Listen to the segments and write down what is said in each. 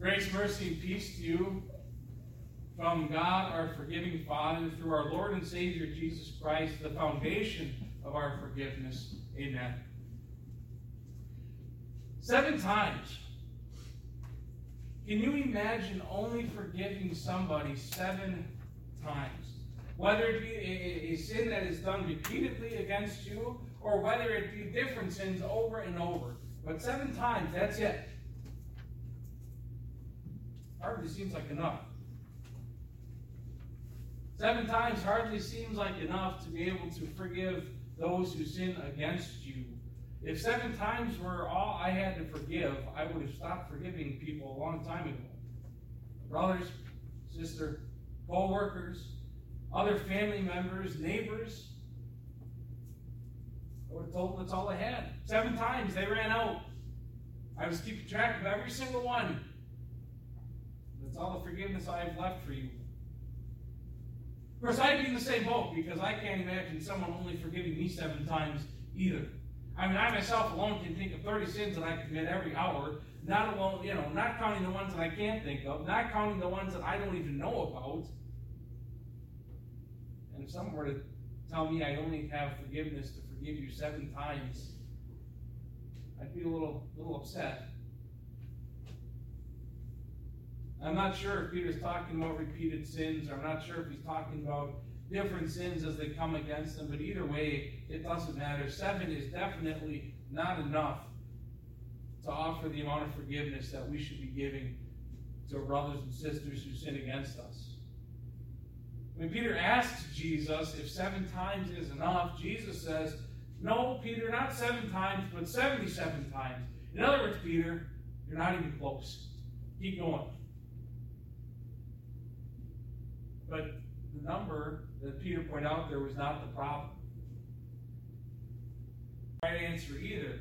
Grace, mercy, and peace to you from God, our forgiving Father, through our Lord and Savior Jesus Christ, the foundation of our forgiveness. Amen. Seven times. Can you imagine only forgiving somebody seven times? Whether it be a, a, sin that is done repeatedly against you, or whether it be different sins over and over. But seven times, that's it. Hardly seems like enough. Seven times hardly seems like enough to be able to forgive those who sin against you. If seven times were all I had to forgive, I would have stopped forgiving people a long time ago. Brothers, sister, co-workers, other family members, neighbors. I would have told them that's all I had. Seven times they ran out. I was keeping track of every single one. That's all the forgiveness I have left for you. Of course, I'd be in the same boat because I can't imagine someone only forgiving me seven times either. I mean, I myself alone can think of 30 sins that I commit every hour, not alone, you know, not counting the ones that I can't think of, not counting the ones that I don't even know about. And if someone were to tell me I only have forgiveness to forgive you seven times, I'd be a little, little upset. I'm not sure if Peter's talking about repeated sins, or I'm not sure if he's talking about different sins as they come against them, but either way, it doesn't matter. Seven is definitely not enough to offer the amount of forgiveness that we should be giving to brothers and sisters who sin against us. When Peter asks Jesus if seven times is enough, Jesus says, No, Peter, not seven times, but 77 times. In other words, Peter, you're not even close. Keep going. But the number that Peter pointed out there was not the problem. Right answer either.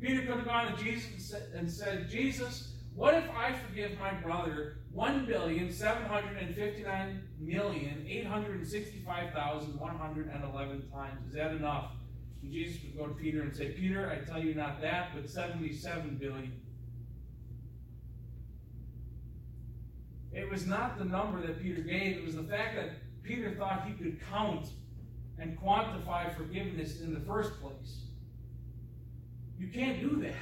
Peter could have gone to Jesus and said, Jesus, what if I forgive my brother one billion seven hundred and fifty nine million eight hundred and sixty five thousand one hundred and eleven times? Is that enough? And Jesus would go to Peter and say, Peter, I tell you not that, but seventy seven billion. It was not the number that Peter gave, it was the fact that Peter thought he could count and quantify forgiveness in the first place. You can't do that.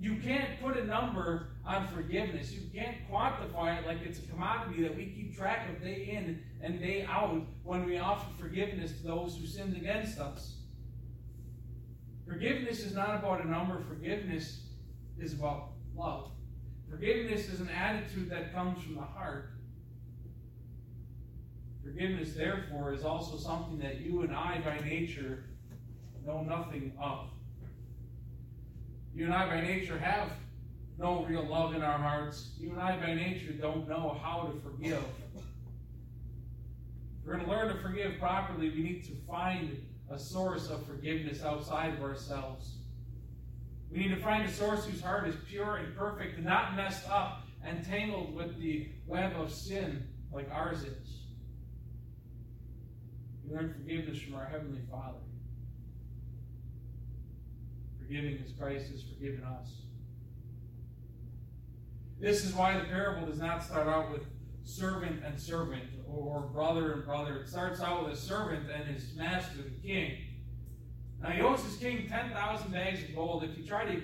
You can't put a number on forgiveness. You can't quantify it like it's a commodity that we keep track of day in and day out when we offer forgiveness to those who sinned against us. Forgiveness is not about a number, forgiveness is about love. Forgiveness is an attitude that comes from the heart. Forgiveness, therefore, is also something that you and I, by nature, know nothing of. You and I, by nature, have no real love in our hearts. You and I, by nature, don't know how to forgive. If we're going to learn to forgive properly, we need to find a source of forgiveness outside of ourselves. We need to find a source whose heart is pure and perfect and not messed up and tangled with the web of sin like ours is. We learn forgiveness from our Heavenly Father. Forgiving as Christ has forgiven us. This is why the parable does not start out with servant and servant or brother and brother. It starts out with a servant and his master, the king. Now his king 10,000 bags of gold. If you try to,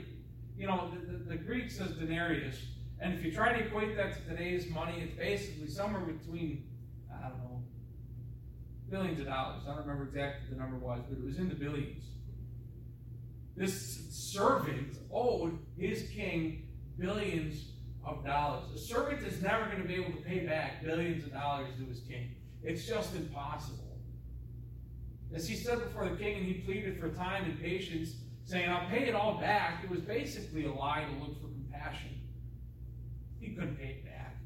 you know, the, the, the Greek says denarius. And if you try to equate that to today's money, it's basically somewhere between, I don't know, billions of dollars. I don't remember exactly the number was, but it was in the billions. This servant owed his king billions of dollars. A servant is never going to be able to pay back billions of dollars to his king. It's just impossible. As he stood before the king and he pleaded for time and patience, saying, I'll pay it all back, it was basically a lie to look for compassion. He couldn't pay it back.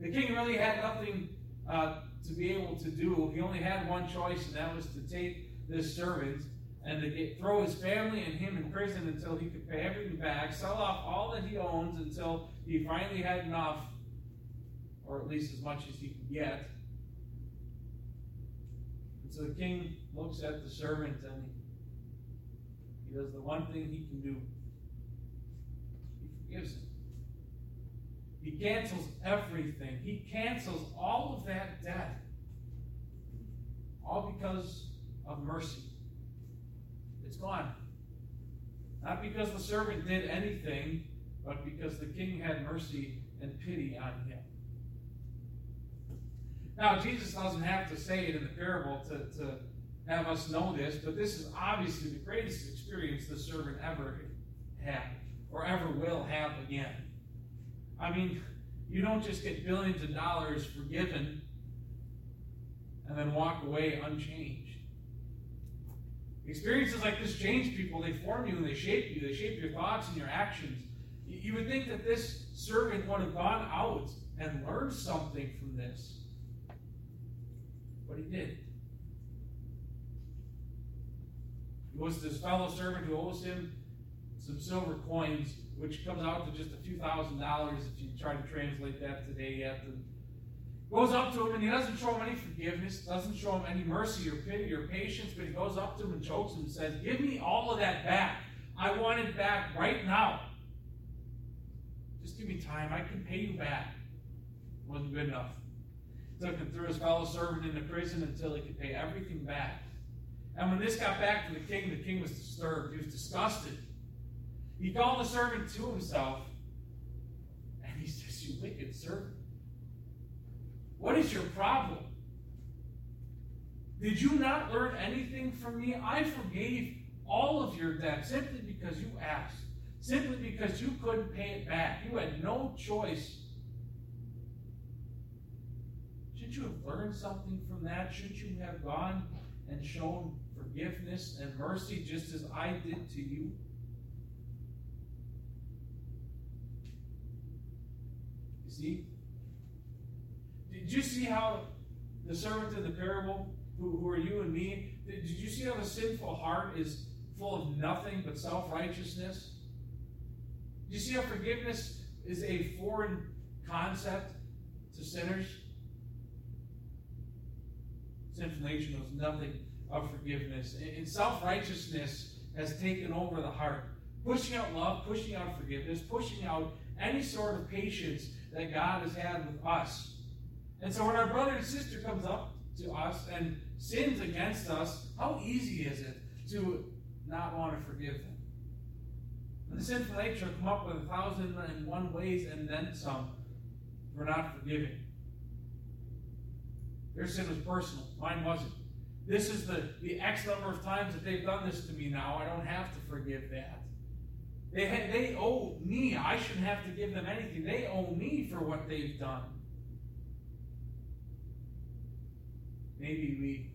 The king really had nothing uh, to be able to do. He only had one choice, and that was to take this servant and to get, throw his family and him in prison until he could pay everything back, sell off all that he owns until he finally had enough, or at least as much as he could get. So the king looks at the servant and he does the one thing he can do. He forgives him. He cancels everything. He cancels all of that debt. All because of mercy. It's gone. Not because the servant did anything, but because the king had mercy and pity on him. Now, Jesus doesn't have to say it in the parable to, to have us know this, but this is obviously the greatest experience the servant ever had or ever will have again. I mean, you don't just get billions of dollars forgiven and then walk away unchanged. Experiences like this change people, they form you and they shape you, they shape your thoughts and your actions. You would think that this servant would have gone out and learned something from this. But he did. He was this fellow servant who owes him some silver coins, which comes out to just a few thousand dollars if you try to translate that today. Yet, goes up to him and he doesn't show him any forgiveness, doesn't show him any mercy or pity or patience, but he goes up to him and chokes him and says, "Give me all of that back. I want it back right now. Just give me time. I can pay you back." It wasn't good enough. Took him through his fellow servant into prison until he could pay everything back. And when this got back to the king, the king was disturbed. He was disgusted. He called the servant to himself, and he says, You wicked servant. What is your problem? Did you not learn anything from me? I forgave all of your debt simply because you asked, simply because you couldn't pay it back. You had no choice. You have learned something from that? Should you have gone and shown forgiveness and mercy just as I did to you? You see? Did you see how the servant in the parable, who, who are you and me, did, you see how the sinful heart is full of nothing but self righteousness? You see how forgiveness is a foreign concept to sinners? Nature knows nothing of forgiveness. And self righteousness has taken over the heart, pushing out love, pushing out forgiveness, pushing out any sort of patience that God has had with us. And so when our brother and sister comes up to us and sins against us, how easy is it to not want to forgive them? And the sinful nature come up with a thousand and one ways and then some for not forgiving. Their sin was personal, mine wasn't. This is the, the X number of times that they've done this to me now. I don't have to forgive that. They, they owe me. I shouldn't have to give them anything. They owe me for what they've done. Maybe we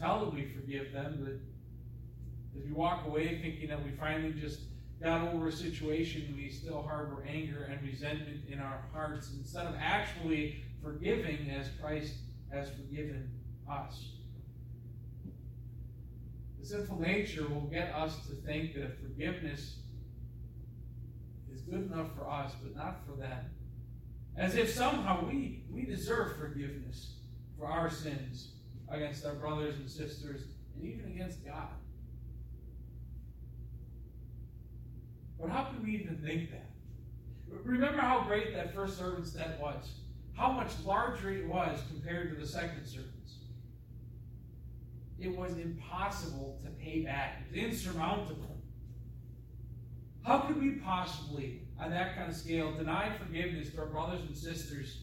tell them we forgive them, but as we walk away thinking that we finally just got over a situation, we still harbor anger and resentment in our hearts instead of actually forgiving as Christ has forgiven us. The sinful nature will get us to think that forgiveness is good enough for us, but not for them. As if somehow we, we deserve forgiveness for our sins against our brothers and sisters, and even against God. But how can we even think that? Remember how great that first servant's debt was? How much larger it was compared to the second servant's. It was impossible to pay back. It was insurmountable. How could we possibly, on that kind of scale, deny forgiveness to our brothers and sisters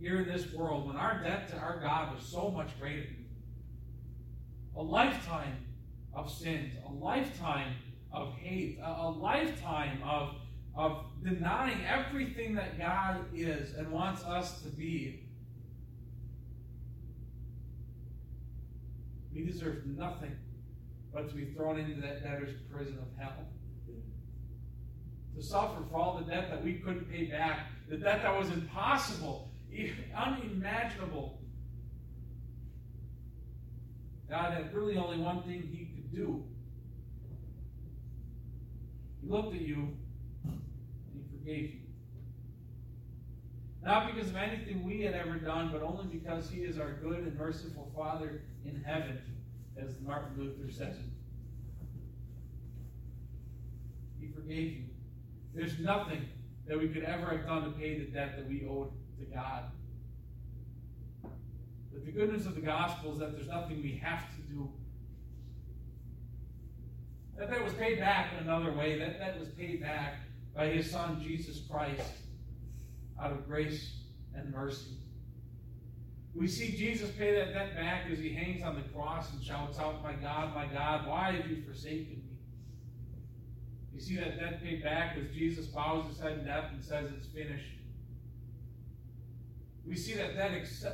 here in this world when our debt to our God was so much greater? a lifetime of sins, a lifetime of hate, a lifetime of, of denying everything that God is and wants us to be. We deserve nothing but to be thrown into that debtor's prison of hell. To suffer for all the debt that we couldn't pay back, the debt that was impossible, unimaginable God had really only one thing he could do. He looked at you forgave you. Not because of anything we had ever done, but only because he is our good and merciful Father in heaven, as Martin Luther says it. He forgave you. There's nothing that we could ever have done to pay the debt that we owed to God. But the goodness of the gospel is that there's nothing we have to do. That that was paid back in another way. That that was paid back by his son Jesus Christ out of grace and mercy. We see Jesus pay that debt back as he hangs on the cross and shouts out, My God, my God, why have you forsaken me? You see that debt paid back as Jesus bows his head in death and says, It's finished. We see that debt,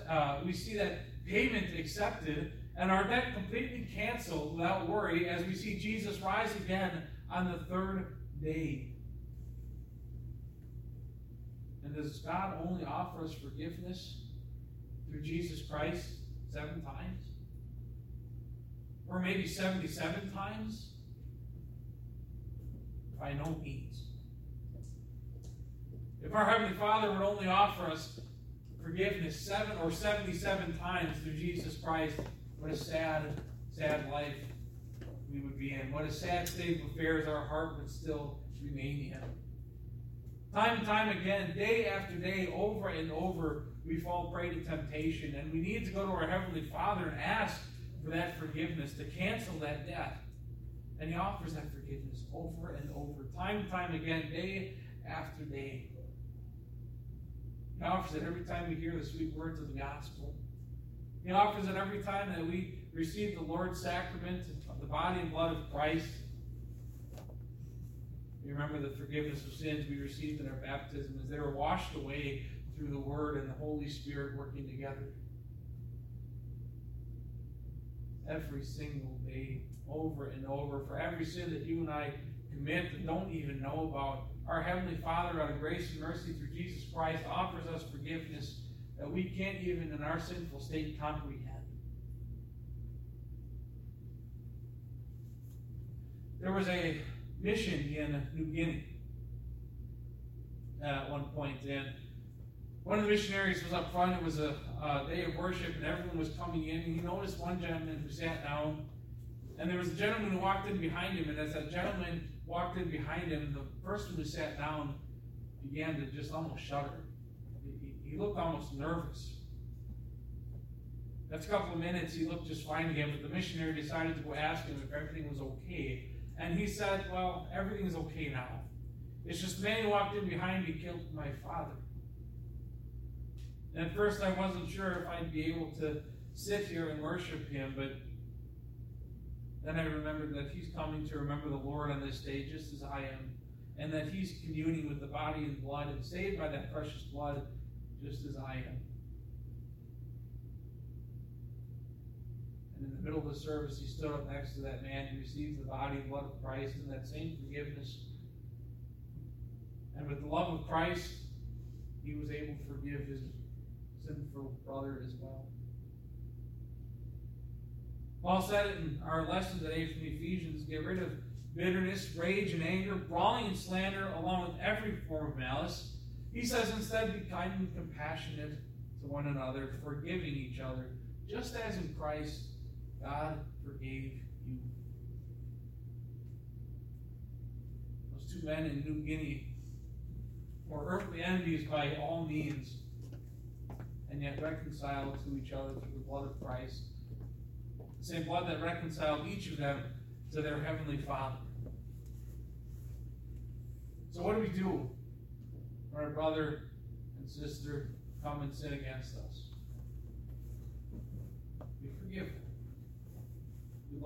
uh, we see that payment accepted and our debt completely canceled without worry as we see Jesus rise again on the third day. And does God only offer us forgiveness through Jesus Christ seven times? Or maybe 77 times? By no means. If our Heavenly Father would only offer us forgiveness seven or 77 times through Jesus Christ, what a sad, sad life we would be in. What a sad state of affairs our heart would still remain in. Time and time again, day after day, over and over, we fall prey to temptation, and we need to go to our Heavenly Father and ask for that forgiveness, to cancel that debt. And He offers that forgiveness over and over, time and time again, day after day. He offers it every time we hear the sweet words of the gospel. He offers it every time that we receive the Lord's sacrament of the body and blood of Christ. We remember the forgiveness of sins we received in our baptism as they were washed away through the Word and the Holy Spirit working together. Every single day, over and over, for every sin that you and I commit and don't even know about, our Heavenly Father, out of grace and mercy through Jesus Christ, offers us forgiveness that we can't even in our sinful state comprehend. There was a mission in New Guinea at one point, and one of the missionaries was up front. It was a, day of worship, and everyone was coming in. And he noticed one gentleman who sat down, and there was a gentleman who walked in behind him. And as that gentleman walked in behind him, the person who sat down began to just almost shudder. He, he looked almost nervous. After a couple of minutes, he looked just fine again, but the missionary decided to go ask him if everything was okay. And he said, Well, everything is okay now. It's just man walked in behind me killed my father. And at first, I wasn't sure if I'd be able to sit here and worship him, but then I remembered that he's coming to remember the Lord on this day just as I am, and that he's communing with the body and blood and saved by that precious blood just as I am. And in the middle of the service, he stood up next to that man. He received the body and blood of Christ and that same forgiveness. And with the love of Christ, he was able to forgive his sinful brother as well. Paul said it in our lesson today from Ephesians get rid of bitterness, rage, and anger, brawling and slander, along with every form of malice. He says instead, be kind and compassionate to one another, forgiving each other, just as in Christ God forgave you. Those two men in New Guinea were earthly enemies by all means, and yet reconciled to each other through the blood of Christ. The same blood that reconciled each of them to their heavenly Father. So, what do we do when our brother and sister come and sin against us? We forgive them.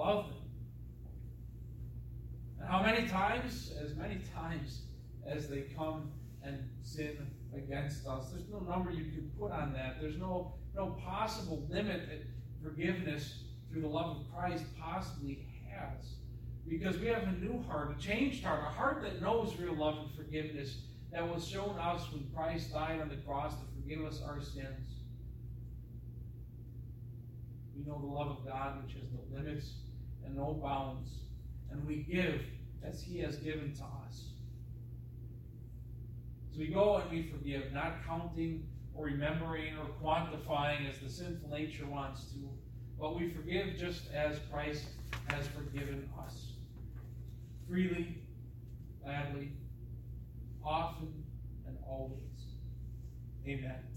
Love them. And how many times? As many times as they come and sin against us. There's no number you can put on that. There's no, no possible limit that forgiveness through the love of Christ possibly has. Because we have a new heart, a changed heart, a heart that knows real love and forgiveness that was shown us when Christ died on the cross to forgive us our sins. We know the love of God, which has no limits and no bounds. And we give as He has given to us. So we go and we forgive, not counting or remembering or quantifying as the sinful nature wants to, but we forgive just as Christ has forgiven us. Freely, gladly, often, and always. Amen.